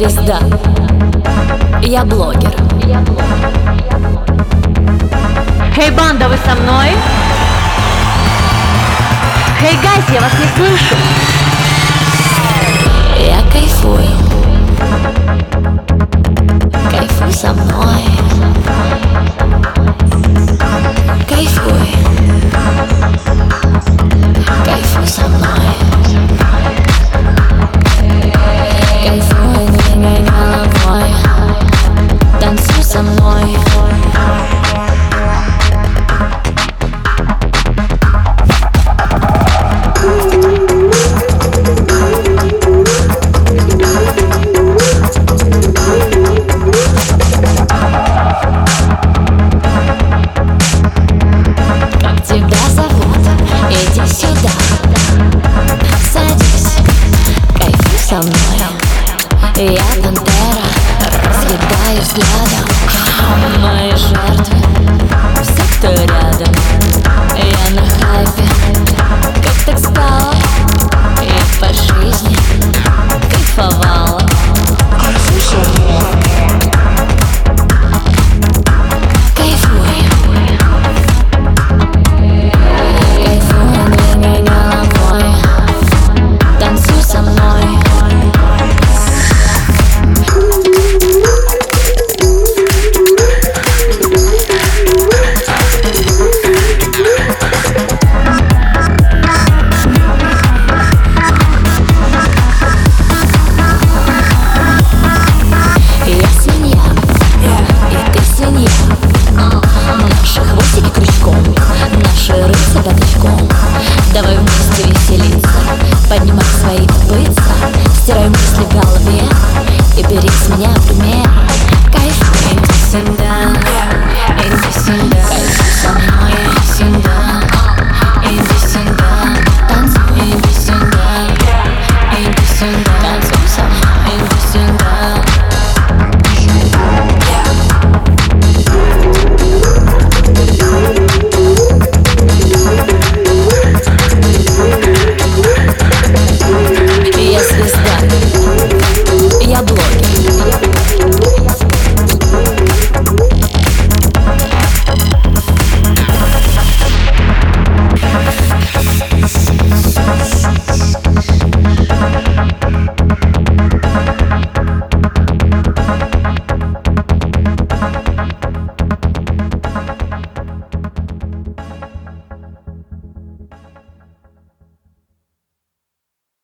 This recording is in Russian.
звезда. Я блогер. Хей, банда, вы со мной? Хей, hey, я вас не слышу. I'm.